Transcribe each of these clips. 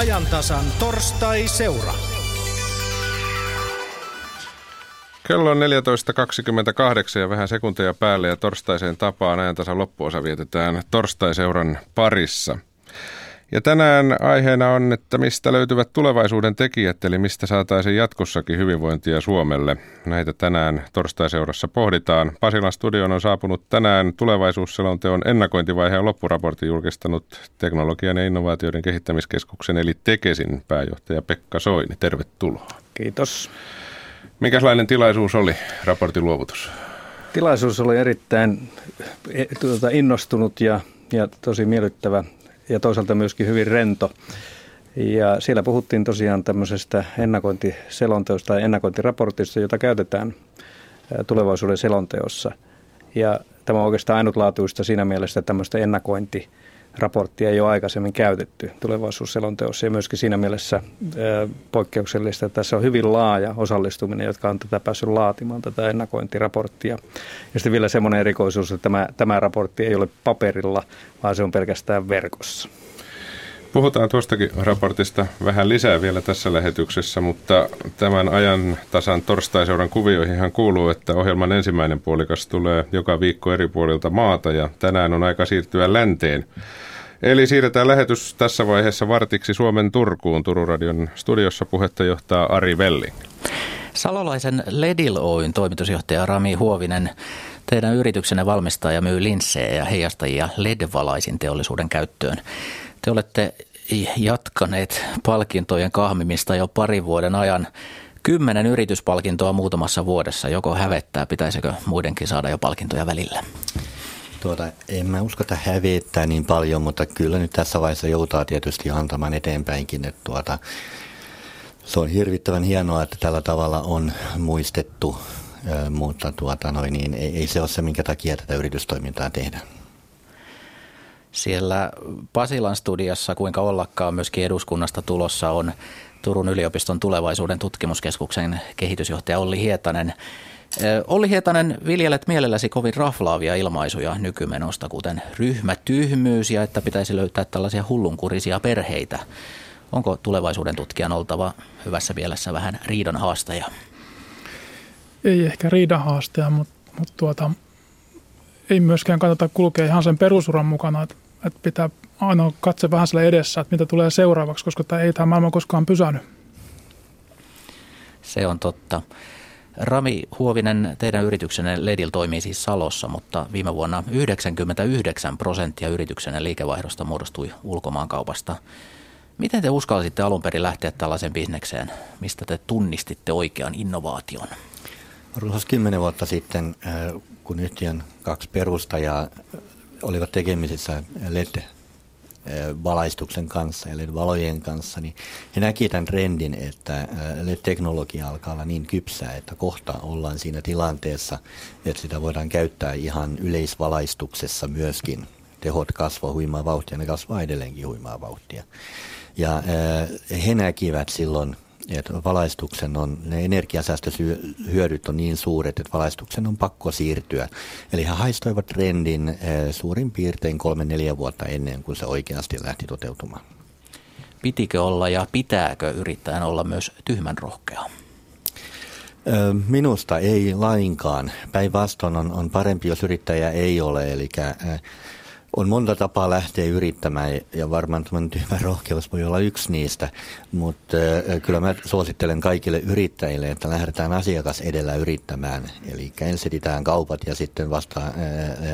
ajantasan torstai-seura. Kello on 14.28 ja vähän sekunteja päälle ja torstaiseen tapaan ajantasan loppuosa vietetään torstai-seuran parissa – ja tänään aiheena on, että mistä löytyvät tulevaisuuden tekijät, eli mistä saataisiin jatkossakin hyvinvointia Suomelle. Näitä tänään torstaiseurassa pohditaan. Pasilan studioon on saapunut tänään tulevaisuusselonteon ennakointivaiheen loppuraportin julkistanut teknologian ja innovaatioiden kehittämiskeskuksen eli Tekesin pääjohtaja Pekka Soini. Tervetuloa. Kiitos. Minkälainen tilaisuus oli raportin luovutus? Tilaisuus oli erittäin eh, tuota, innostunut ja, ja tosi miellyttävä ja toisaalta myöskin hyvin rento. Ja siellä puhuttiin tosiaan tämmöisestä ennakointiselonteosta tai ennakointiraportista, jota käytetään tulevaisuuden selonteossa. Ja tämä on oikeastaan ainutlaatuista siinä mielessä, tämmöistä ennakointiraporttia ei ole aikaisemmin käytetty tulevaisuusselonteossa ja myöskin siinä mielessä poikkeuksellista, että tässä on hyvin laaja osallistuminen, jotka on tätä päässyt laatimaan, tätä ennakointiraporttia. Ja sitten vielä semmoinen erikoisuus, että tämä, tämä raportti ei ole paperilla, vaan se on pelkästään verkossa. Puhutaan tuostakin raportista vähän lisää vielä tässä lähetyksessä, mutta tämän ajan tasan torstaiseuran kuvioihin kuuluu, että ohjelman ensimmäinen puolikas tulee joka viikko eri puolilta maata ja tänään on aika siirtyä länteen. Eli siirretään lähetys tässä vaiheessa vartiksi Suomen Turkuun. Turun radion studiossa puhetta johtaa Ari Velling. Salolaisen Ledil Oyn toimitusjohtaja Rami Huovinen, teidän yrityksenne valmistaa ja myy linssejä ja heijastajia LED-valaisin teollisuuden käyttöön. Te olette jatkaneet palkintojen kahmimista jo parin vuoden ajan. Kymmenen yrityspalkintoa muutamassa vuodessa. Joko hävettää, pitäisikö muidenkin saada jo palkintoja välillä? Tuota, en mä usko, että hävettää niin paljon, mutta kyllä nyt tässä vaiheessa joutaa tietysti antamaan eteenpäinkin. Että tuota, se on hirvittävän hienoa, että tällä tavalla on muistettu, mutta tuota, noin, niin ei, ei se ole se, minkä takia tätä yritystoimintaa tehdään. Siellä Pasilan studiossa, kuinka ollakaan myöskin eduskunnasta tulossa on Turun yliopiston tulevaisuuden tutkimuskeskuksen kehitysjohtaja Olli Hietanen. Olli Hietanen, viljelet mielelläsi kovin raflaavia ilmaisuja nykymenosta, kuten ryhmätyhmyys ja että pitäisi löytää tällaisia hullunkurisia perheitä. Onko tulevaisuuden tutkijan oltava hyvässä mielessä vähän riidan haastaja? Ei ehkä riidan haastaja, mutta, mutta tuota, ei myöskään kannata kulkea ihan sen perusuran mukana, että, että pitää aina katse vähän sille edessä, että mitä tulee seuraavaksi, koska tämä ei tämä maailma koskaan pysähdy. Se on totta. Rami Huovinen, teidän yrityksenne Ledil toimii siis Salossa, mutta viime vuonna 99 prosenttia yrityksenne liikevaihdosta muodostui ulkomaankaupasta. Miten te uskalsitte alun perin lähteä tällaiseen bisnekseen? Mistä te tunnistitte oikean innovaation? Runsas kymmenen vuotta sitten, äh, kun yhtiön kaksi perustajaa olivat tekemisissä LED valaistuksen kanssa ja LED-valojen kanssa, niin he näki tämän trendin, että LED-teknologia alkaa olla niin kypsää, että kohta ollaan siinä tilanteessa, että sitä voidaan käyttää ihan yleisvalaistuksessa myöskin. Tehot kasvaa huimaa vauhtia, ne kasvaa edelleenkin huimaa vauhtia. Ja he näkivät silloin että valaistuksen on, ne energiasäästöhyödyt on niin suuret, että valaistuksen on pakko siirtyä. Eli he haistoivat trendin eh, suurin piirtein kolme-neljä vuotta ennen kuin se oikeasti lähti toteutumaan. Pitikö olla ja pitääkö yrittäjän olla myös tyhmän rohkea? Minusta ei lainkaan. Päinvastoin on, on parempi, jos yrittäjä ei ole. Eli on monta tapaa lähteä yrittämään ja varmaan tämmöinen tyhmä rohkeus voi olla yksi niistä, mutta kyllä mä suosittelen kaikille yrittäjille, että lähdetään asiakas edellä yrittämään. Eli ensin kaupat ja sitten vasta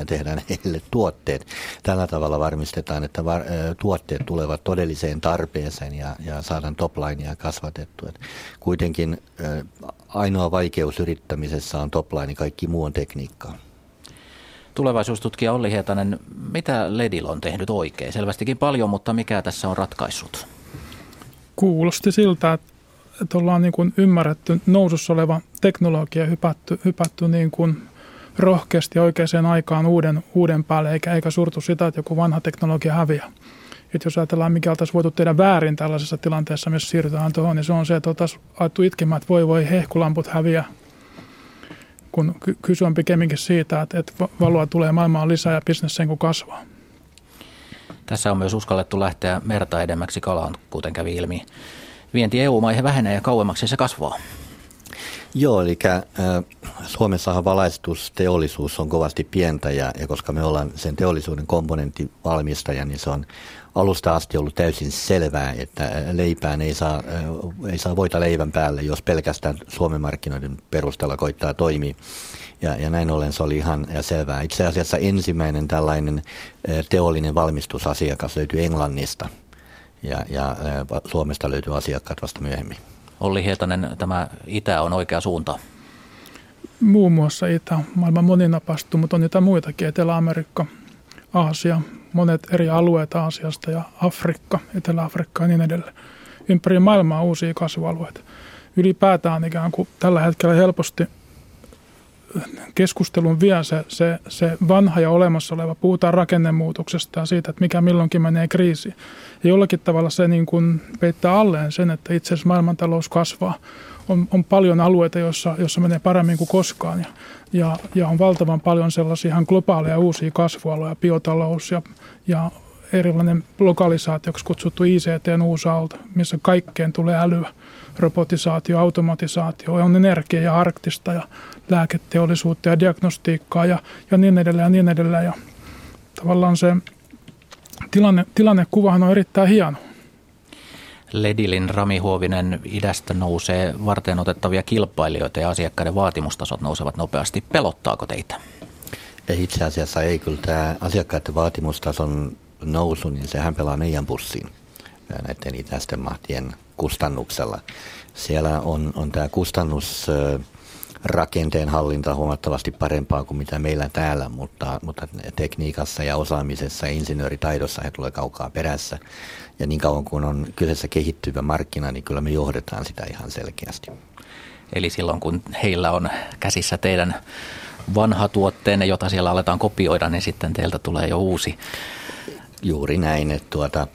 tehdään heille tuotteet. Tällä tavalla varmistetaan, että tuotteet tulevat todelliseen tarpeeseen ja, ja saadaan toplinea kasvatettua. kuitenkin ainoa vaikeus yrittämisessä on topline, kaikki muu on tekniikkaa. Tulevaisuustutkija Olli Hietanen, mitä Ledil on tehnyt oikein? Selvästikin paljon, mutta mikä tässä on ratkaissut? Kuulosti siltä, että, ollaan niin kuin ymmärretty nousussa oleva teknologia hypätty, hypätty niin kuin rohkeasti oikeaan aikaan uuden, uuden päälle, eikä, eikä surtu sitä, että joku vanha teknologia häviää. Että jos ajatellaan, mikä oltaisiin voitu tehdä väärin tällaisessa tilanteessa, missä siirrytään tuohon, niin se on se, että oltaisiin ajettu itkemään, että voi voi hehkulamput häviä kun kyse on pikemminkin siitä, että, että valoa tulee maailmaan lisää ja bisnes sen kun kasvaa. Tässä on myös uskallettu lähteä merta edemmäksi kalaan, kuten kävi ilmi. Vienti EU-maihin vähenee ja kauemmaksi se kasvaa. Joo, eli äh, Suomessahan valaistusteollisuus on kovasti pientä ja, ja koska me ollaan sen teollisuuden komponenttivalmistaja, niin se on alusta asti ollut täysin selvää, että leipään ei saa, äh, ei saa voita leivän päälle, jos pelkästään Suomen markkinoiden perusteella koittaa toimia. Ja, ja näin ollen se oli ihan selvää. Itse asiassa ensimmäinen tällainen äh, teollinen valmistusasiakas löytyi Englannista ja, ja äh, Suomesta löytyy asiakkaat vasta myöhemmin. Olli Hietanen, tämä Itä on oikea suunta. Muun muassa Itä, maailman moninapastu, mutta on niitä muitakin, Etelä-Amerikka, Aasia, monet eri alueet Aasiasta ja Afrikka, Etelä-Afrikka ja niin edelleen. Ympäri maailmaa uusia kasvualueita. Ylipäätään ikään kuin tällä hetkellä helposti keskustelun vie se, se, se vanha ja olemassa oleva. Puhutaan rakennemuutoksesta ja siitä, että mikä milloinkin menee kriisiin. Ja jollakin tavalla se niin kuin peittää alleen sen, että itse asiassa maailmantalous kasvaa. On, on paljon alueita, joissa, joissa menee paremmin kuin koskaan. Ja, ja, ja on valtavan paljon sellaisia ihan globaaleja uusia kasvualoja, biotalous ja, ja erilainen lokalisaatioksi kutsuttu ICTn uusaalto, missä kaikkeen tulee älyä robotisaatio, automatisaatio, on energia ja arktista ja lääketeollisuutta ja diagnostiikkaa ja, ja niin edelleen ja niin edelleen. Ja tavallaan se tilanne, tilannekuvahan on erittäin hieno. Ledilin Rami Huovinen idästä nousee varten otettavia kilpailijoita ja asiakkaiden vaatimustasot nousevat nopeasti. Pelottaako teitä? Ei itse asiassa ei. Kyllä tämä asiakkaiden vaatimustason nousu, niin sehän pelaa meidän pussiin näiden itäisten mahtien kustannuksella. Siellä on, on tämä kustannus rakenteen hallinta huomattavasti parempaa kuin mitä meillä täällä, mutta, mutta tekniikassa ja osaamisessa ja insinööritaidossa he tulee kaukaa perässä. Ja niin kauan kuin on kyseessä kehittyvä markkina, niin kyllä me johdetaan sitä ihan selkeästi. Eli silloin kun heillä on käsissä teidän vanha tuotteenne, jota siellä aletaan kopioida, niin sitten teiltä tulee jo uusi. Juuri näin, että tuota,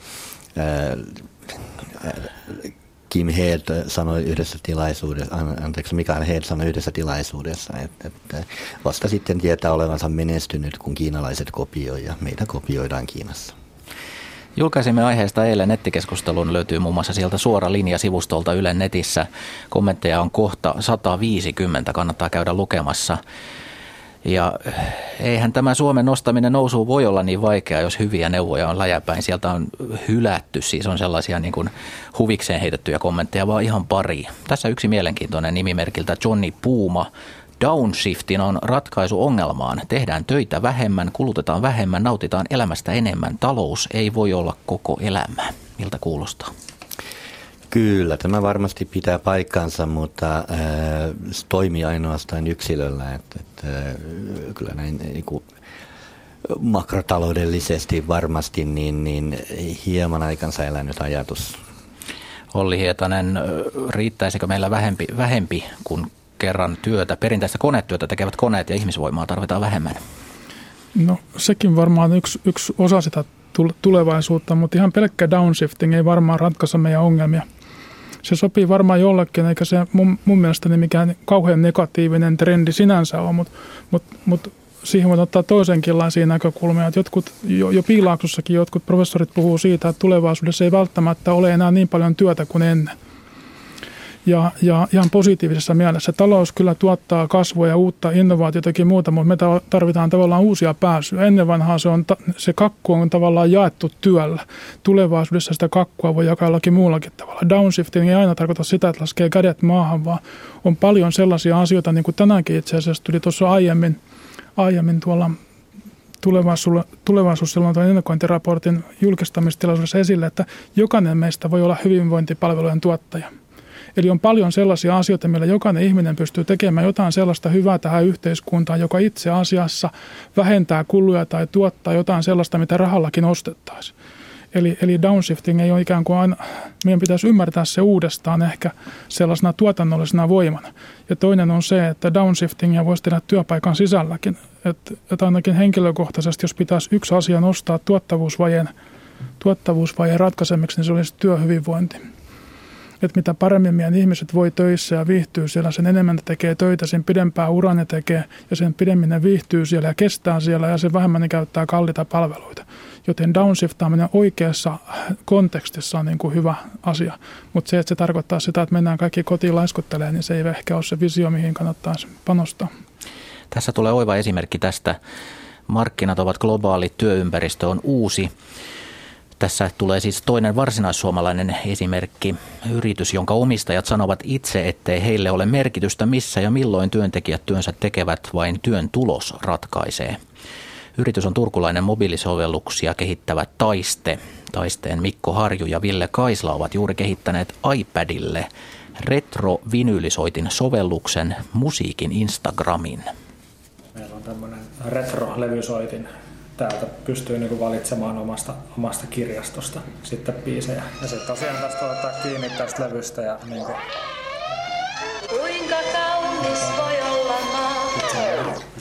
Kim Head sanoi yhdessä tilaisuudessa, anteeksi Mikael Head sanoi yhdessä tilaisuudessa, että, että vasta sitten tietää olevansa menestynyt, kun kiinalaiset kopioivat ja meitä kopioidaan Kiinassa. Julkaisimme aiheesta eilen nettikeskustelun, löytyy muun muassa sieltä suora linja sivustolta Ylen netissä. Kommentteja on kohta 150, kannattaa käydä lukemassa. Ja eihän tämä Suomen nostaminen nousuun voi olla niin vaikeaa, jos hyviä neuvoja on läjäpäin. Sieltä on hylätty, siis on sellaisia niin kuin huvikseen heitettyjä kommentteja, vaan ihan pari. Tässä yksi mielenkiintoinen nimimerkiltä Johnny Puuma. Downshiftin on ratkaisu ongelmaan. Tehdään töitä vähemmän, kulutetaan vähemmän, nautitaan elämästä enemmän. Talous ei voi olla koko elämä. Miltä kuulostaa? Kyllä, tämä varmasti pitää paikkansa, mutta äh, se toimii ainoastaan yksilöllä. Että, että, äh, kyllä näin niin kuin, makrotaloudellisesti varmasti niin, niin hieman aikansa elänyt ajatus. Olli Hietanen, riittäisikö meillä vähempi, vähempi kuin kerran työtä, perinteistä konetyötä tekevät koneet ja ihmisvoimaa tarvitaan vähemmän? No sekin varmaan yksi, yksi osa sitä tulevaisuutta, mutta ihan pelkkä downshifting ei varmaan ratkaise meidän ongelmia – se sopii varmaan jollekin, eikä se mun, mun mielestäni mikään kauhean negatiivinen trendi sinänsä ole, mutta mut, mut siihen voi ottaa toisenkinlaisia näkökulmia. Että jotkut, jo, jo Piilaaksossakin jotkut professorit puhuu siitä, että tulevaisuudessa ei välttämättä ole enää niin paljon työtä kuin ennen ja, ja ihan positiivisessa mielessä. Talous kyllä tuottaa kasvua ja uutta innovaatiotakin muuta, mutta me tarvitaan tavallaan uusia pääsyjä. Ennen vanhaa se, on, se kakku on tavallaan jaettu työllä. Tulevaisuudessa sitä kakkua voi jakaa jollakin muullakin tavalla. Downshifting ei aina tarkoita sitä, että laskee kädet maahan, vaan on paljon sellaisia asioita, niin kuin tänäänkin itse asiassa tuli tuossa aiemmin, aiemmin tuolla tulevaisuus, tulevaisuus silloin tuon ennakointiraportin julkistamistilaisuudessa esille, että jokainen meistä voi olla hyvinvointipalvelujen tuottaja – Eli on paljon sellaisia asioita, millä jokainen ihminen pystyy tekemään jotain sellaista hyvää tähän yhteiskuntaan, joka itse asiassa vähentää kuluja tai tuottaa jotain sellaista, mitä rahallakin ostettaisiin. Eli, eli downshifting ei ole ikään kuin aina, meidän pitäisi ymmärtää se uudestaan ehkä sellaisena tuotannollisena voimana. Ja toinen on se, että downshiftingia voisi tehdä työpaikan sisälläkin. Että, että ainakin henkilökohtaisesti, jos pitäisi yksi asia nostaa tuottavuusvajeen, tuottavuusvajeen ratkaisemiseksi, niin se olisi työhyvinvointi. Että mitä paremmin meidän ihmiset voi töissä ja viihtyy siellä, sen enemmän ne tekee töitä, sen pidempää uran ne tekee ja sen pidemmin ne viihtyy siellä ja kestää siellä ja sen vähemmän ne käyttää kalliita palveluita. Joten downshiftaaminen oikeassa kontekstissa on niin kuin hyvä asia, mutta se, että se tarkoittaa sitä, että mennään kaikki kotiin laiskuttelemaan, niin se ei ehkä ole se visio, mihin kannattaa panostaa. Tässä tulee oiva esimerkki tästä. Markkinat ovat globaalit, työympäristö on uusi. Tässä tulee siis toinen varsinaissuomalainen esimerkki. Yritys, jonka omistajat sanovat itse, ettei heille ole merkitystä missä ja milloin työntekijät työnsä tekevät, vain työn tulos ratkaisee. Yritys on turkulainen mobiilisovelluksia kehittävä Taiste. Taisteen Mikko Harju ja Ville Kaisla ovat juuri kehittäneet iPadille retro-vinyylisoitin sovelluksen musiikin Instagramin. Meillä on tämmöinen retro-levysoitin. Täältä pystyy niinku valitsemaan omasta, omasta kirjastosta sitten biisejä. Ja sitten tosiaan tästä ottaa kiinni tästä levystä ja. Kuinka kaunis voi olla maa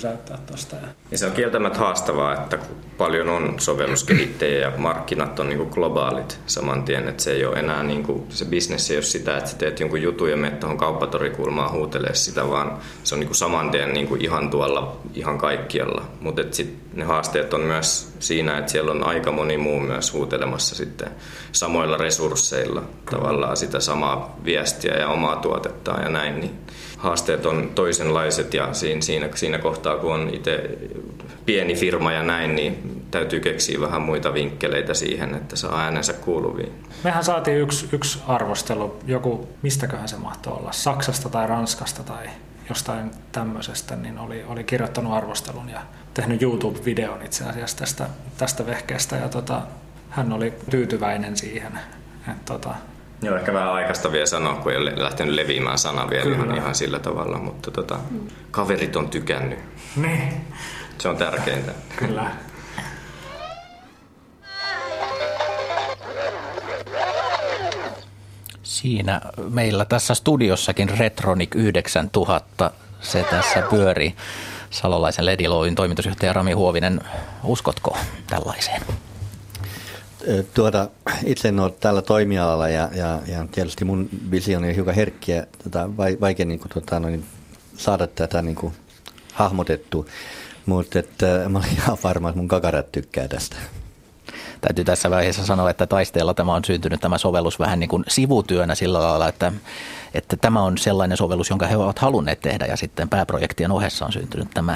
pysäyttää tuosta. Ja se on kieltämättä haastavaa, että paljon on sovelluskehittäjiä ja markkinat on niin globaalit saman tien, että se ei ole enää niin kuin, se bisnes ei ole sitä, että sä teet jonkun jutun ja menet tuohon kauppatorikulmaan huutelee sitä, vaan se on niin saman tien niin ihan tuolla, ihan kaikkialla. Mutta ne haasteet on myös siinä, että siellä on aika moni muu myös huutelemassa sitten samoilla resursseilla tavallaan sitä samaa viestiä ja omaa tuotettaan ja näin, niin haasteet on toisenlaiset ja siinä, siinä, siinä kohtaa, kun on itse pieni firma ja näin, niin täytyy keksiä vähän muita vinkkeleitä siihen, että saa äänensä kuuluviin. Mehän saatiin yksi, yksi arvostelu, joku, mistäköhän se mahtoi olla, Saksasta tai Ranskasta tai jostain tämmöisestä, niin oli, oli kirjoittanut arvostelun ja tehnyt YouTube-videon itse asiassa tästä, tästä vehkeestä ja tota, hän oli tyytyväinen siihen. Että tota, Joo, ehkä vähän aikaista vielä sanoa, kun ei ole lähtenyt leviämään sana vielä ihan, ihan sillä tavalla, mutta tota, kaverit on tykännyt. Niin. Se on tärkeintä. Kyllä. Siinä meillä tässä studiossakin Retronic 9000, se tässä pyörii. Salolaisen Lediloin toimitusjohtaja Rami Huovinen, uskotko tällaiseen? Tuota, itse en ole tällä toimialalla ja, ja, ja tietysti mun visioni on hiukan herkkiä, tota, vaikea niin kuin, tota, noin, saada tätä niin kuin, hahmotettu, mutta että, mä olen ihan varma, että mun kakarat tykkää tästä. Täytyy tässä vaiheessa sanoa, että taisteella tämä on syntynyt tämä sovellus vähän niin kuin sivutyönä sillä lailla, että, että tämä on sellainen sovellus, jonka he ovat halunneet tehdä ja sitten pääprojektien ohessa on syntynyt tämä,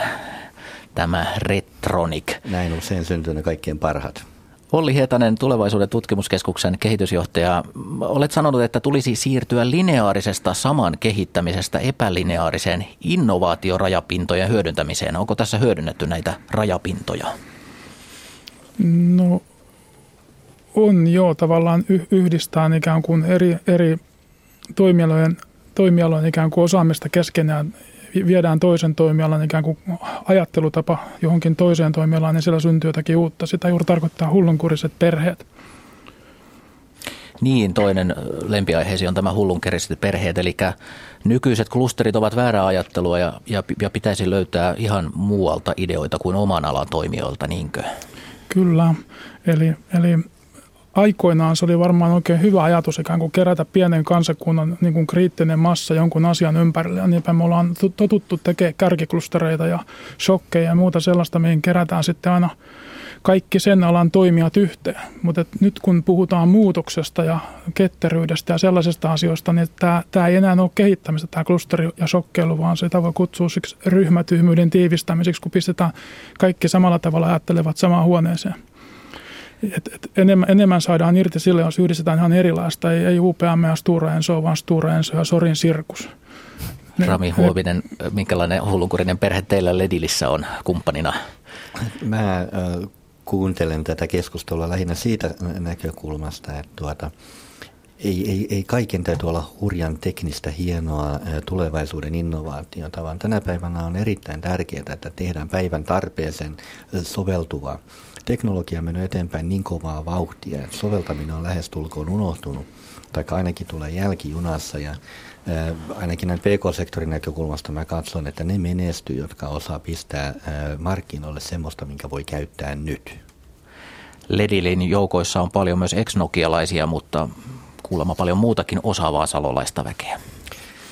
tämä Retronic. Näin usein syntyy ne kaikkien parhaat. Olli Hietanen, tulevaisuuden tutkimuskeskuksen kehitysjohtaja. Olet sanonut, että tulisi siirtyä lineaarisesta saman kehittämisestä epälineaariseen innovaatiorajapintojen hyödyntämiseen. Onko tässä hyödynnetty näitä rajapintoja? No on jo tavallaan yhdistää ikään kuin eri, eri toimialojen, toimialojen ikään kuin osaamista keskenään viedään toisen toimialan ikään kuin ajattelutapa johonkin toiseen toimialaan, niin siellä syntyy jotakin uutta. Sitä juuri tarkoittaa hullunkuriset perheet. Niin, toinen lempiaiheesi on tämä hullunkuriset perheet, eli nykyiset klusterit ovat väärää ajattelua ja, ja, ja pitäisi löytää ihan muualta ideoita kuin oman alan toimijoilta, niinkö? Kyllä, eli, eli aikoinaan se oli varmaan oikein hyvä ajatus ikään kuin kerätä pienen kansakunnan niin kuin kriittinen massa jonkun asian ympärille. Ja niinpä me ollaan totuttu tekemään kärkiklustereita ja shokkeja ja muuta sellaista, mihin kerätään sitten aina kaikki sen alan toimijat yhteen. Mutta nyt kun puhutaan muutoksesta ja ketteryydestä ja sellaisista asioista, niin tämä, ei enää ole kehittämistä, tämä klusteri ja shokkeilu, vaan sitä voi kutsua siksi ryhmätyhmyyden tiivistämiseksi, kun pistetään kaikki samalla tavalla ajattelevat samaan huoneeseen et, et enemmän, enemmän saadaan irti sille, jos yhdistetään ihan erilaista. Ei, ei UPM ja Stura Enso, vaan Stura Enso ja Sorin sirkus. Rami Huovinen, minkälainen hullunkurinen perhe teillä Ledilissä on kumppanina? Mä äh, kuuntelen tätä keskustelua lähinnä siitä näkökulmasta, että tuota, ei, ei, ei kaiken täytyy olla hurjan teknistä hienoa tulevaisuuden innovaatiota, vaan tänä päivänä on erittäin tärkeää, että tehdään päivän tarpeeseen soveltuva teknologia mennyt eteenpäin niin kovaa vauhtia, että soveltaminen on lähestulkoon unohtunut, tai ainakin tulee jälkijunassa. Ja ää, ainakin näin PK-sektorin näkökulmasta mä katson, että ne menestyy, jotka osaa pistää ää, markkinoille semmoista, minkä voi käyttää nyt. Ledilin joukoissa on paljon myös ex mutta kuulemma paljon muutakin osaavaa salolaista väkeä.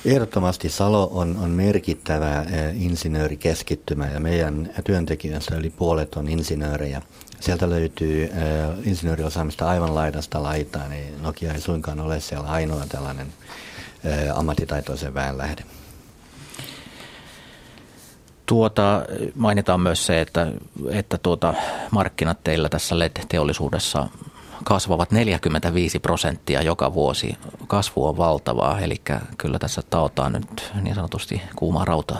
Ehdottomasti Salo on, on merkittävä eh, insinöörikeskittymä ja meidän työntekijöistä yli puolet on insinöörejä. Sieltä löytyy äh, insinööriosaamista aivan laidasta laitaan, niin Nokia ei suinkaan ole siellä ainoa tällainen äh, ammattitaitoisen väen lähde. Tuota, mainitaan myös se, että, että tuota, markkinat teillä tässä LED-teollisuudessa kasvavat 45 prosenttia joka vuosi. Kasvu on valtavaa, eli kyllä tässä taotaan nyt niin sanotusti kuumaa rautaa.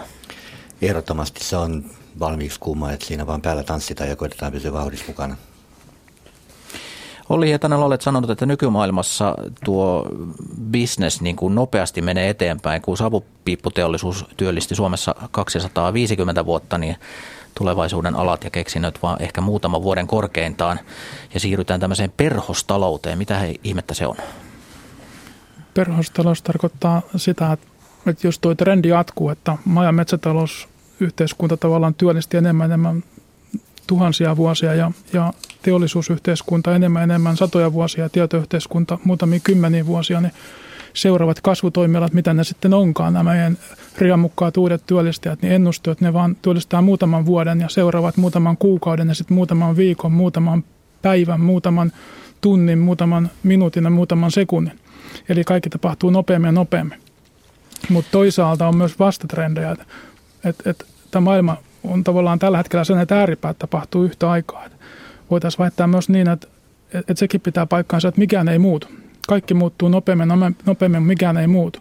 Ehdottomasti se on valmiiksi kuuma, että siinä vaan päällä tanssitaan ja koitetaan pysyä vauhdissa mukana. Olli Hietanen, olet sanonut, että nykymaailmassa tuo business niin kuin nopeasti menee eteenpäin. Kun savupiipputeollisuus työllisti Suomessa 250 vuotta, niin tulevaisuuden alat ja keksinnöt vaan ehkä muutaman vuoden korkeintaan ja siirrytään tämmöiseen perhostalouteen. Mitä he ihmettä se on? Perhostalous tarkoittaa sitä, että jos tuo trendi jatkuu, että maa- ja metsätalousyhteiskunta tavallaan työllisti enemmän enemmän tuhansia vuosia ja, ja teollisuusyhteiskunta enemmän enemmän satoja vuosia ja tietoyhteiskunta muutamia kymmeniä vuosia, niin seuraavat kasvutoimialat, mitä ne sitten onkaan, nämä meidän riamukkaat uudet työllistäjät, niin ennustuu, että ne vaan työllistää muutaman vuoden ja seuraavat muutaman kuukauden ja sitten muutaman viikon, muutaman päivän, muutaman tunnin, muutaman minuutin ja muutaman sekunnin. Eli kaikki tapahtuu nopeammin ja nopeammin. Mutta toisaalta on myös vastatrendejä, että et, et, tämä maailma on tavallaan tällä hetkellä sen, että ääripäät tapahtuu yhtä aikaa. Voitaisiin väittää myös niin, että, että sekin pitää paikkaansa, että mikään ei muutu. Kaikki muuttuu nopeammin, nopeammin, mikään ei muutu.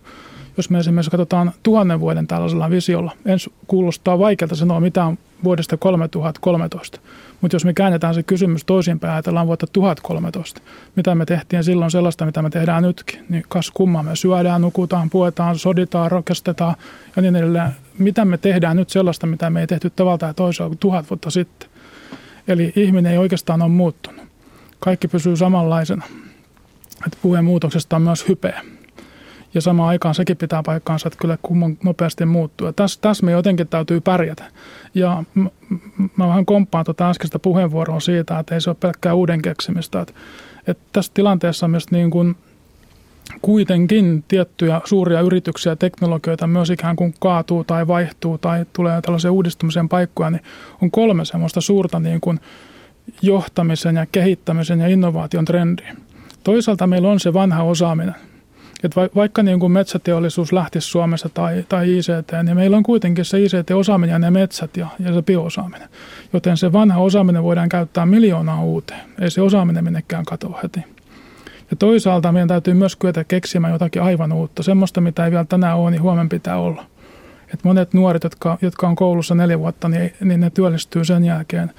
Jos me esimerkiksi katsotaan tuhannen vuoden tällaisella visiolla, ensi kuulostaa vaikealta sanoa mitään vuodesta 3013. Mutta jos me käännetään se kysymys toisinpäin, ajatellaan vuotta 1013, mitä me tehtiin silloin sellaista, mitä me tehdään nytkin, niin kas kumma me syödään, nukutaan, puetaan, soditaan, rokastetaan ja niin edelleen. Mitä me tehdään nyt sellaista, mitä me ei tehty tavalla tai toisella kuin tuhat vuotta sitten. Eli ihminen ei oikeastaan ole muuttunut. Kaikki pysyy samanlaisena. Että puheen muutoksesta on myös hypeä. Ja samaan aikaan sekin pitää paikkaansa, että kyllä kumman nopeasti muuttuu. Tässä, tässä me jotenkin täytyy pärjätä. Ja mä, mä vähän komppaan tuota äskeistä puheenvuoroa siitä, että ei se ole pelkkää uuden keksimistä. Että, että tässä tilanteessa myös niin kuin kuitenkin tiettyjä suuria yrityksiä teknologioita myös ikään kuin kaatuu tai vaihtuu tai tulee tällaisia uudistumisen paikkoja, niin on kolme semmoista suurta niin kuin johtamisen ja kehittämisen ja innovaation trendiä. Toisaalta meillä on se vanha osaaminen. Että vaikka niin kuin metsäteollisuus lähtisi Suomessa tai, tai ICT, niin meillä on kuitenkin se ICT-osaaminen ja ne metsät ja, ja se bioosaaminen. Joten se vanha osaaminen voidaan käyttää miljoonaa uuteen. Ei se osaaminen minnekään katoa heti. Ja toisaalta meidän täytyy myös kyetä keksimään jotakin aivan uutta. Semmoista, mitä ei vielä tänään ole, niin huomenna pitää olla. Et monet nuoret, jotka, jotka on koulussa neljä vuotta, niin, niin ne työllistyy sen jälkeen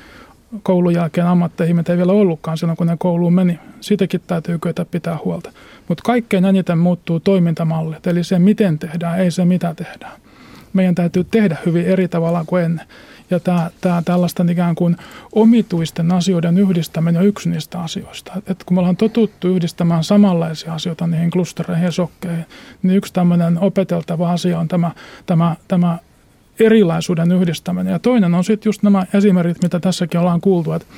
koulun jälkeen ammatteihin, mitä ei vielä ollutkaan silloin, kun ne kouluun meni. Siitäkin täytyy kyetä pitää huolta. Mutta kaikkein eniten muuttuu toimintamallit, eli se miten tehdään, ei se mitä tehdään. Meidän täytyy tehdä hyvin eri tavalla kuin ennen. Ja tämä, tämä tällaista ikään kuin omituisten asioiden yhdistäminen on yksi niistä asioista. Et kun me ollaan totuttu yhdistämään samanlaisia asioita niihin klustereihin ja sokkeihin, niin yksi tämmöinen opeteltava asia on tämä, tämä, tämä erilaisuuden yhdistäminen. Ja toinen on sitten just nämä esimerkit, mitä tässäkin ollaan kuultu, että,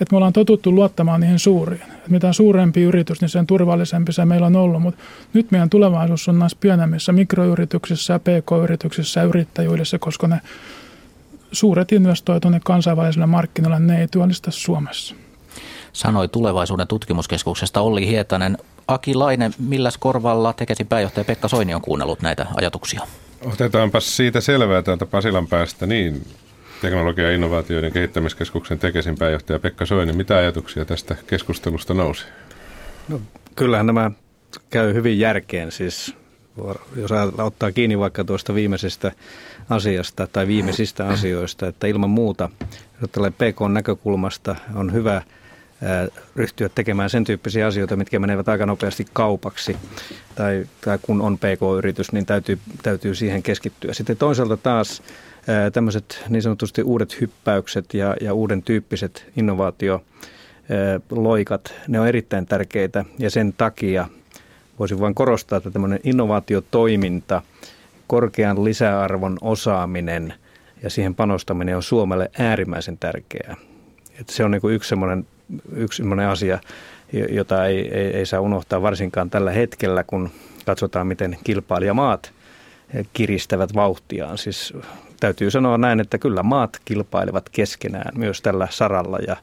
että me ollaan totuttu luottamaan niihin suuriin. Että mitä suurempi yritys, niin sen turvallisempi se meillä on ollut. Mutta nyt meidän tulevaisuus on näissä pienemmissä mikroyrityksissä pk-yrityksissä ja yrittäjyydessä, koska ne suuret investoijat tuonne kansainvälisille markkinoille, ne ei työllistä Suomessa. Sanoi tulevaisuuden tutkimuskeskuksesta Olli Hietanen. Aki Laine, milläs korvalla Tekesin pääjohtaja Pekka Soini on kuunnellut näitä ajatuksia? Otetaanpa siitä selvää täältä Pasilan päästä. Niin, teknologia- ja innovaatioiden kehittämiskeskuksen Tekesin pääjohtaja Pekka Soini. Mitä ajatuksia tästä keskustelusta nousi? No, kyllähän nämä käy hyvin järkeen. Siis jos ottaa kiinni vaikka tuosta viimeisestä asiasta tai viimeisistä asioista, että ilman muuta, jos PK-näkökulmasta on hyvä – ryhtyä tekemään sen tyyppisiä asioita, mitkä menevät aika nopeasti kaupaksi. Tai, tai kun on PK-yritys, niin täytyy, täytyy siihen keskittyä. Sitten toisaalta taas tämmöiset niin sanotusti uudet hyppäykset ja, ja uuden tyyppiset innovaatioloikat, ne on erittäin tärkeitä ja sen takia voisin vain korostaa, että tämmöinen innovaatiotoiminta, korkean lisäarvon osaaminen ja siihen panostaminen on Suomelle äärimmäisen tärkeää. Että se on niin yksi semmoinen yksi asia. jota ei, ei, ei saa unohtaa varsinkaan tällä hetkellä, kun katsotaan, miten kilpailijamaat kiristävät vauhtiaan. Siis täytyy sanoa näin, että kyllä maat kilpailevat keskenään myös tällä saralla ja,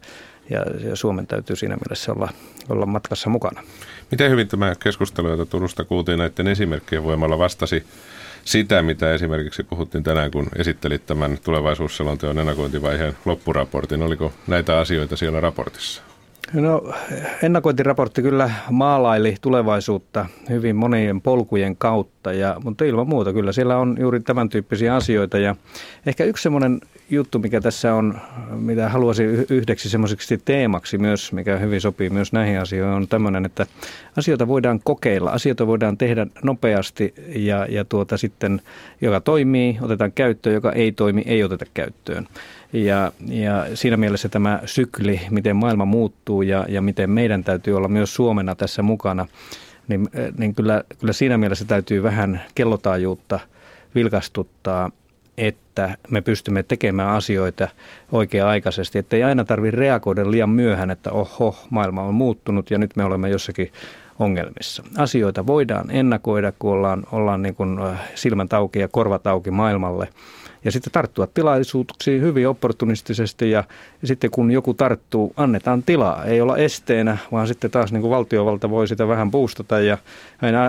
ja, ja Suomen täytyy siinä mielessä olla, olla matkassa mukana. Miten hyvin tämä keskustelu, jota Turusta kuultiin näiden esimerkkien voimalla, vastasi sitä, mitä esimerkiksi puhuttiin tänään, kun esittelit tämän tulevaisuusselonteon ennakointivaiheen loppuraportin. Oliko näitä asioita siellä raportissa? No ennakointiraportti kyllä maalaili tulevaisuutta hyvin monien polkujen kautta, ja, mutta ilman muuta kyllä siellä on juuri tämän tyyppisiä asioita. Ja ehkä yksi semmoinen juttu, mikä tässä on, mitä haluaisin yhdeksi semmoiseksi teemaksi myös, mikä hyvin sopii myös näihin asioihin, on tämmöinen, että asioita voidaan kokeilla, asioita voidaan tehdä nopeasti ja, ja tuota sitten, joka toimii, otetaan käyttöön, joka ei toimi, ei oteta käyttöön. Ja, ja siinä mielessä tämä sykli, miten maailma muuttuu ja, ja miten meidän täytyy olla myös Suomena tässä mukana, niin, niin kyllä, kyllä siinä mielessä täytyy vähän kellotaajuutta vilkastuttaa, että me pystymme tekemään asioita oikea-aikaisesti, että ei aina tarvitse reagoida liian myöhään, että oho, maailma on muuttunut ja nyt me olemme jossakin ongelmissa. Asioita voidaan ennakoida, kun ollaan, ollaan niin kuin äh, silmän tauki ja korvat auki maailmalle – ja sitten tarttua tilaisuuksiin hyvin opportunistisesti ja, sitten kun joku tarttuu, annetaan tilaa. Ei olla esteenä, vaan sitten taas niin kuin valtiovalta voi sitä vähän boostata ja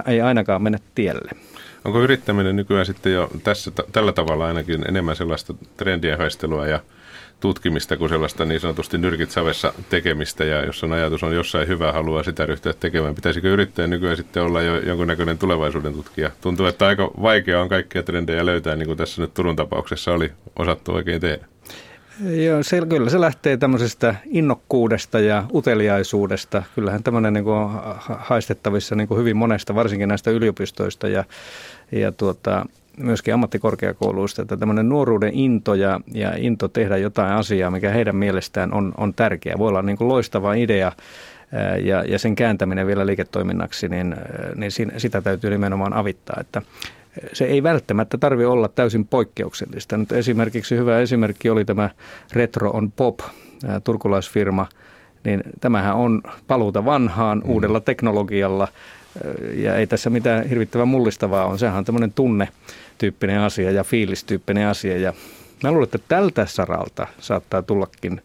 ei ainakaan mennä tielle. Onko yrittäminen nykyään sitten jo tässä, tällä tavalla ainakin enemmän sellaista trendien haistelua ja tutkimista kuin sellaista niin sanotusti nyrkit savessa tekemistä ja jos on ajatus on jossain hyvä, haluaa sitä ryhtyä tekemään. Pitäisikö yrittäjän nykyään sitten olla jo jonkunnäköinen tulevaisuuden tutkija? Tuntuu, että aika vaikea on kaikkia trendejä löytää, niin kuin tässä nyt Turun tapauksessa oli osattu oikein tehdä. Joo, se, kyllä se lähtee tämmöisestä innokkuudesta ja uteliaisuudesta. Kyllähän tämmöinen niin kuin on haistettavissa niin kuin hyvin monesta, varsinkin näistä yliopistoista ja, ja tuota, myöskin ammattikorkeakouluista, että tämmöinen nuoruuden into ja, ja into tehdä jotain asiaa, mikä heidän mielestään on, on tärkeä. Voi olla niin kuin loistava idea ja, ja sen kääntäminen vielä liiketoiminnaksi, niin, niin siinä, sitä täytyy nimenomaan avittaa, että se ei välttämättä tarvi olla täysin poikkeuksellista. Nyt esimerkiksi hyvä esimerkki oli tämä Retro on Pop, turkulaisfirma, niin tämähän on paluuta vanhaan mm. uudella teknologialla ja ei tässä mitään hirvittävän mullistavaa on. Sehän on tämmöinen tunne tyyppinen asia ja fiilistyyppinen asia. Ja mä luulen, että tältä saralta saattaa tullakin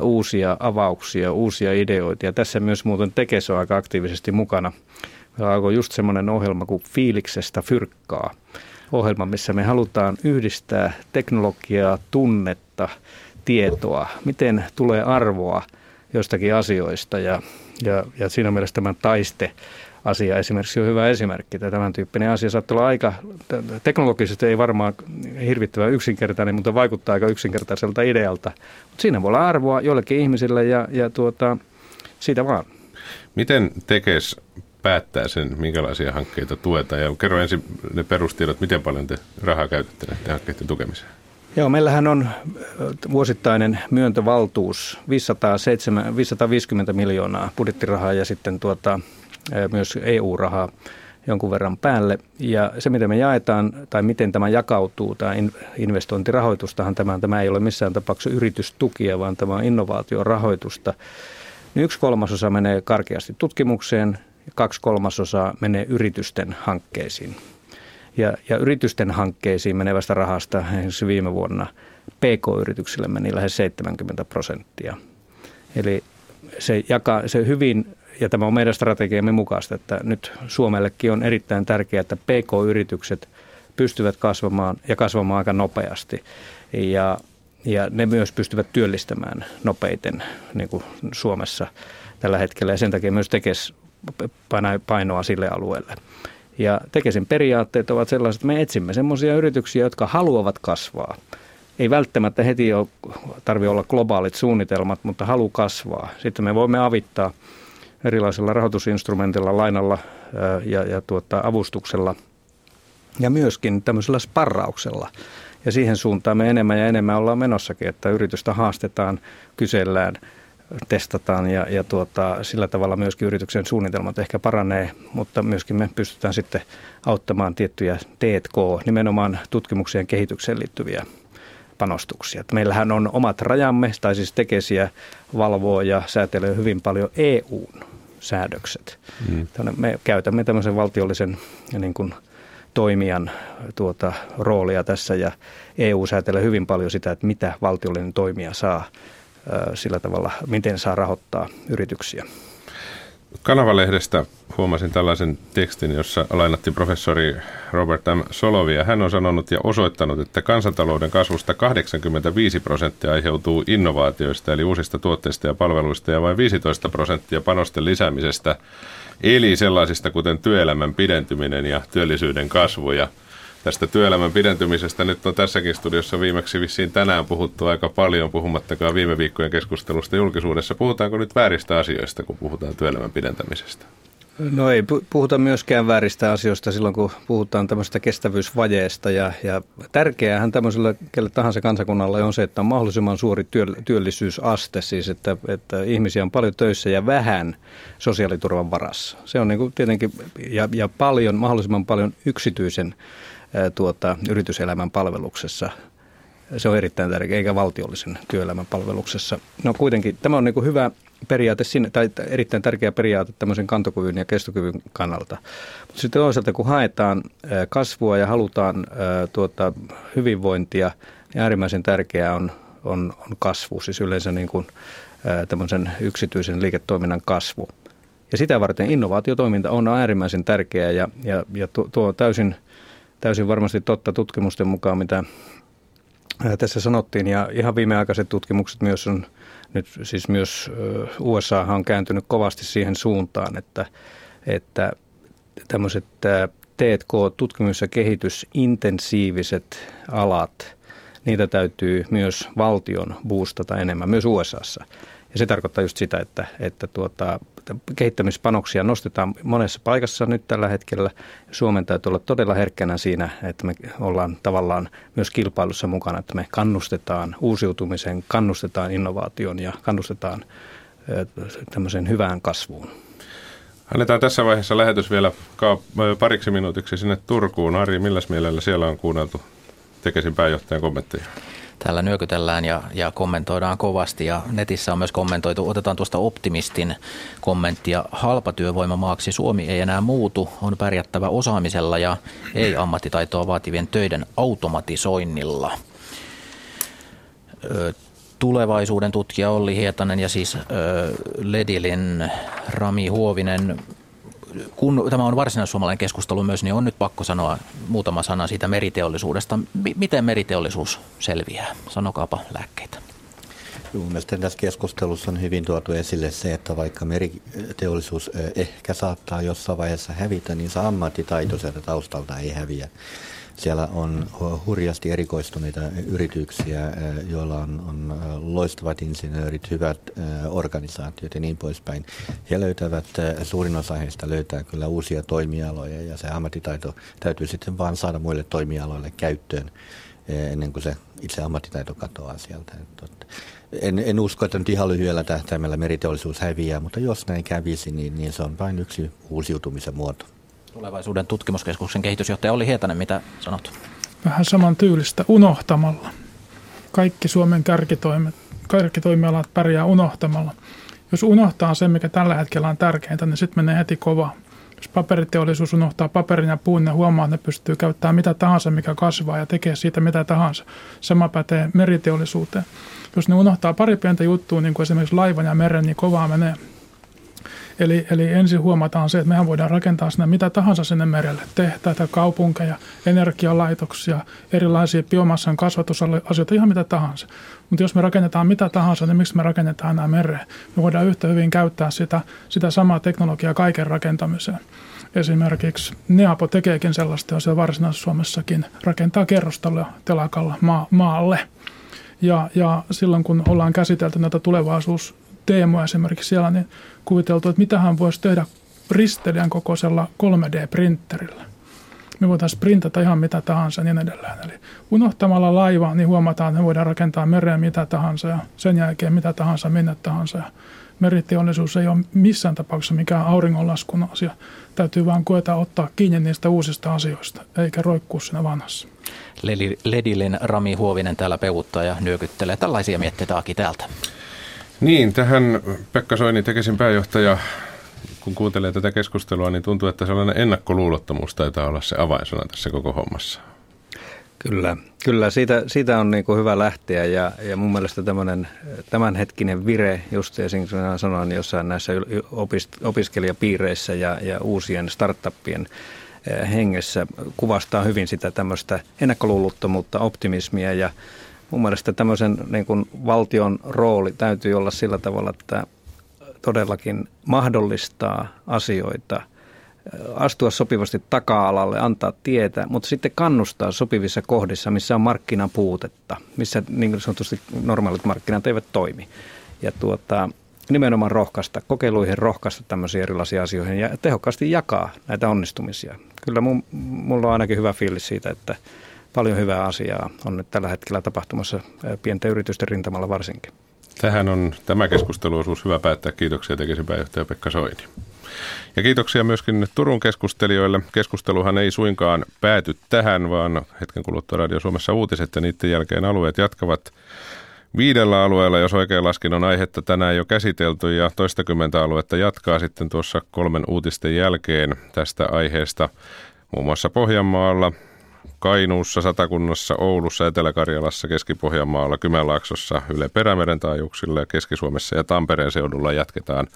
uusia avauksia, uusia ideoita. Ja tässä myös muuten Tekes on aika aktiivisesti mukana. Meillä alkoi just semmoinen ohjelma kuin Fiiliksestä fyrkkaa. Ohjelma, missä me halutaan yhdistää teknologiaa, tunnetta, tietoa, miten tulee arvoa jostakin asioista. Ja, ja, ja siinä mielessä tämän taiste asia esimerkiksi on hyvä esimerkki. Että tämän tyyppinen asia saattaa olla aika, teknologisesti ei varmaan hirvittävän yksinkertainen, mutta vaikuttaa aika yksinkertaiselta idealta. Mutta siinä voi olla arvoa jollekin ihmisille ja, ja tuota, siitä vaan. Miten tekes päättää sen, minkälaisia hankkeita tuetaan? Ja kerro ensin ne perustiedot, miten paljon te rahaa käytätte näiden hankkeiden tukemiseen? Joo, meillähän on vuosittainen myöntövaltuus 507, 550 miljoonaa budjettirahaa ja sitten tuota, myös EU-rahaa jonkun verran päälle. Ja se, miten me jaetaan tai miten tämä jakautuu, tämä investointirahoitustahan tämä, tämä ei ole missään tapauksessa yritystukia, vaan tämä on innovaatiorahoitusta. Niin yksi kolmasosa menee karkeasti tutkimukseen, kaksi kolmasosaa menee yritysten hankkeisiin. Ja, ja yritysten hankkeisiin menevästä rahasta esimerkiksi viime vuonna PK-yrityksille meni lähes 70 prosenttia. Eli se, jakaa, se hyvin ja tämä on meidän strategiamme mukaista, että nyt Suomellekin on erittäin tärkeää, että PK-yritykset pystyvät kasvamaan ja kasvamaan aika nopeasti. Ja, ja ne myös pystyvät työllistämään nopeiten niin kuin Suomessa tällä hetkellä ja sen takia myös tekes painoa sille alueelle. Ja Tekesin periaatteet ovat sellaiset, että me etsimme sellaisia yrityksiä, jotka haluavat kasvaa. Ei välttämättä heti ole, tarvitse olla globaalit suunnitelmat, mutta halu kasvaa. Sitten me voimme avittaa – erilaisilla rahoitusinstrumentilla, lainalla ja, ja tuota, avustuksella ja myöskin tämmöisellä sparrauksella. Ja siihen suuntaan me enemmän ja enemmän ollaan menossakin, että yritystä haastetaan, kysellään, testataan ja, ja tuota, sillä tavalla myöskin yrityksen suunnitelmat ehkä paranee, mutta myöskin me pystytään sitten auttamaan tiettyjä T&K, nimenomaan tutkimukseen kehitykseen liittyviä panostuksia. Meillähän on omat rajamme, tai siis tekesiä valvoo ja säätelee hyvin paljon EUn säädökset. Mm. Me käytämme tämmöisen valtiollisen niin kuin, toimijan tuota, roolia tässä ja EU säätelee hyvin paljon sitä, että mitä valtiollinen toimija saa sillä tavalla, miten saa rahoittaa yrityksiä. Kanavalehdestä huomasin tällaisen tekstin, jossa lainattiin professori Robert M. Solovia. Hän on sanonut ja osoittanut, että kansantalouden kasvusta 85 prosenttia aiheutuu innovaatioista, eli uusista tuotteista ja palveluista, ja vain 15 prosenttia panosten lisäämisestä, eli sellaisista kuten työelämän pidentyminen ja työllisyyden kasvu. Ja tästä työelämän pidentymisestä nyt on tässäkin studiossa viimeksi vissiin tänään puhuttu aika paljon, puhumattakaan viime viikkojen keskustelusta julkisuudessa. Puhutaanko nyt vääristä asioista, kun puhutaan työelämän pidentämisestä? No ei puhuta myöskään vääristä asioista silloin, kun puhutaan tämmöisestä kestävyysvajeesta. Ja, ja tärkeäähän tämmöiselle kelle tahansa kansakunnalle on se, että on mahdollisimman suuri työllisyysaste, siis että, että ihmisiä on paljon töissä ja vähän sosiaaliturvan varassa. Se on niin kuin tietenkin, ja, ja paljon, mahdollisimman paljon yksityisen tuota, yrityselämän palveluksessa. Se on erittäin tärkeä, eikä valtiollisen työelämän palveluksessa. No kuitenkin tämä on niin kuin hyvä periaate sinne, tai erittäin tärkeä periaate tämmöisen kantokyvyn ja kestokyvyn kannalta. Mutta sitten toisaalta, kun haetaan kasvua ja halutaan tuota, hyvinvointia, niin äärimmäisen tärkeää on, on, on kasvu, siis yleensä niin kuin, tämmöisen yksityisen liiketoiminnan kasvu. Ja sitä varten innovaatiotoiminta on äärimmäisen tärkeää ja, ja, ja tuo, tuo täysin – täysin varmasti totta tutkimusten mukaan, mitä tässä sanottiin. Ja ihan viimeaikaiset tutkimukset myös on, nyt siis myös USA on kääntynyt kovasti siihen suuntaan, että, että tämmöiset T&K, tutkimus- ja kehitysintensiiviset alat, niitä täytyy myös valtion boostata enemmän, myös USAssa. Ja se tarkoittaa just sitä, että, että tuota, kehittämispanoksia nostetaan monessa paikassa nyt tällä hetkellä. Suomen täytyy olla todella herkkänä siinä, että me ollaan tavallaan myös kilpailussa mukana, että me kannustetaan uusiutumisen, kannustetaan innovaation ja kannustetaan tämmöiseen hyvään kasvuun. Annetaan tässä vaiheessa lähetys vielä pariksi minuutiksi sinne Turkuun. Ari, milläs mielellä siellä on kuunneltu Tekesin pääjohtajan kommentteja? Täällä nyökytellään ja, ja kommentoidaan kovasti. Ja netissä on myös kommentoitu, otetaan tuosta optimistin kommenttia, halpatyövoimamaaksi Suomi ei enää muutu, on pärjättävä osaamisella ja ei ammattitaitoa vaativien töiden automatisoinnilla. tulevaisuuden tutkija Olli Hietanen ja siis Ledilin Rami Huovinen kun tämä on varsinaissuomalainen keskustelu myös, niin on nyt pakko sanoa muutama sana siitä meriteollisuudesta. M- miten meriteollisuus selviää? Sanokaapa lääkkeitä. Mielestäni tässä keskustelussa on hyvin tuotu esille se, että vaikka meriteollisuus ehkä saattaa jossain vaiheessa hävitä, niin se ammattitaito sieltä taustalta ei häviä. Siellä on hurjasti erikoistuneita yrityksiä, joilla on, on loistavat insinöörit, hyvät organisaatiot ja niin poispäin. He löytävät, suurin osa heistä löytää kyllä uusia toimialoja ja se ammattitaito täytyy sitten vaan saada muille toimialoille käyttöön ennen kuin se itse ammattitaito katoaa sieltä. En, en usko, että nyt ihan lyhyellä tähtäimellä meriteollisuus häviää, mutta jos näin kävisi, niin, niin se on vain yksi uusiutumisen muoto. Tulevaisuuden tutkimuskeskuksen kehitysjohtaja oli Hietanen, mitä sanot? Vähän saman tyylistä unohtamalla. Kaikki Suomen kärkitoimet, kärkitoimialat pärjää unohtamalla. Jos unohtaa sen, mikä tällä hetkellä on tärkeintä, niin sitten menee heti kova. Jos paperiteollisuus unohtaa paperin ja puun, ne huomaa, että ne pystyy käyttämään mitä tahansa, mikä kasvaa ja tekee siitä mitä tahansa. Sama pätee meriteollisuuteen. Jos ne unohtaa pari pientä juttua, niin kuin esimerkiksi laivan ja meren, niin kovaa menee. Eli, eli ensin huomataan se, että mehän voidaan rakentaa sinne mitä tahansa sinne merelle. Tehtäitä, kaupunkeja, energialaitoksia, erilaisia biomassan kasvatusasioita, ihan mitä tahansa. Mutta jos me rakennetaan mitä tahansa, niin miksi me rakennetaan nämä mereen? Me voidaan yhtä hyvin käyttää sitä, sitä samaa teknologiaa kaiken rakentamiseen. Esimerkiksi Neapo tekeekin sellaista, jos Varsinais-Suomessakin rakentaa kerrostaloja telakalla maa, maalle. Ja, ja silloin kun ollaan käsitelty näitä tulevaisuus teemoja esimerkiksi siellä, niin kuviteltu, että mitä hän voisi tehdä ristelijän kokoisella 3D-printerillä. Me voitaisiin printata ihan mitä tahansa niin edelleen. Eli unohtamalla laiva, niin huomataan, että me voidaan rakentaa mereen mitä tahansa ja sen jälkeen mitä tahansa minne tahansa. Ja meriteollisuus ei ole missään tapauksessa mikään auringonlaskun asia. Täytyy vaan koeta ottaa kiinni niistä uusista asioista, eikä roikkua siinä vanhassa. Ledilin Rami Huovinen täällä peuttaa ja nyökyttelee. Tällaisia mietteitä Aki täältä. Niin, tähän Pekka Soini, Tekesin pääjohtaja, kun kuuntelee tätä keskustelua, niin tuntuu, että sellainen ennakkoluulottomuus taitaa olla se avainsana tässä koko hommassa. Kyllä, kyllä siitä, siitä on niin kuin hyvä lähteä ja, ja mun mielestä tämmöinen tämänhetkinen vire, just esim. sanoin jossain näissä opist, opiskelijapiireissä ja, ja uusien startuppien eh, hengessä kuvastaa hyvin sitä tämmöistä ennakkoluulottomuutta, optimismia ja mun mielestä tämmöisen niin kuin valtion rooli täytyy olla sillä tavalla, että todellakin mahdollistaa asioita – astua sopivasti taka-alalle, antaa tietä, mutta sitten kannustaa sopivissa kohdissa, missä on markkinapuutetta, missä niin sanotusti normaalit markkinat eivät toimi. Ja tuota, nimenomaan rohkaista, kokeiluihin rohkaista tämmöisiä erilaisia asioihin ja tehokkaasti jakaa näitä onnistumisia. Kyllä mun, mulla on ainakin hyvä fiilis siitä, että paljon hyvää asiaa on nyt tällä hetkellä tapahtumassa pienten yritysten rintamalla varsinkin. Tähän on tämä keskusteluosuus hyvä päättää. Kiitoksia tekesin pääjohtaja Pekka Soini. Ja kiitoksia myöskin Turun keskustelijoille. Keskusteluhan ei suinkaan pääty tähän, vaan hetken kuluttua Radio Suomessa uutiset ja niiden jälkeen alueet jatkavat viidellä alueella, jos oikein laskin, on aihetta tänään jo käsitelty ja toistakymmentä aluetta jatkaa sitten tuossa kolmen uutisten jälkeen tästä aiheesta. Muun muassa Pohjanmaalla, Kainuussa, Satakunnassa, Oulussa, Etelä-Karjalassa, Keski-Pohjanmaalla, Kymenlaaksossa, Yle Perämeren taajuuksilla, Keski-Suomessa ja Tampereen seudulla jatketaan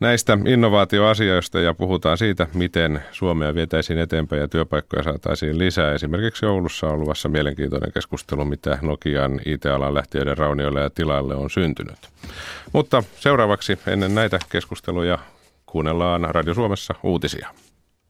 näistä innovaatioasioista ja puhutaan siitä, miten Suomea vietäisiin eteenpäin ja työpaikkoja saataisiin lisää. Esimerkiksi Oulussa on luvassa mielenkiintoinen keskustelu, mitä Nokian IT-alan lähtiöiden raunioille ja tilalle on syntynyt. Mutta seuraavaksi ennen näitä keskusteluja kuunnellaan Radio Suomessa uutisia.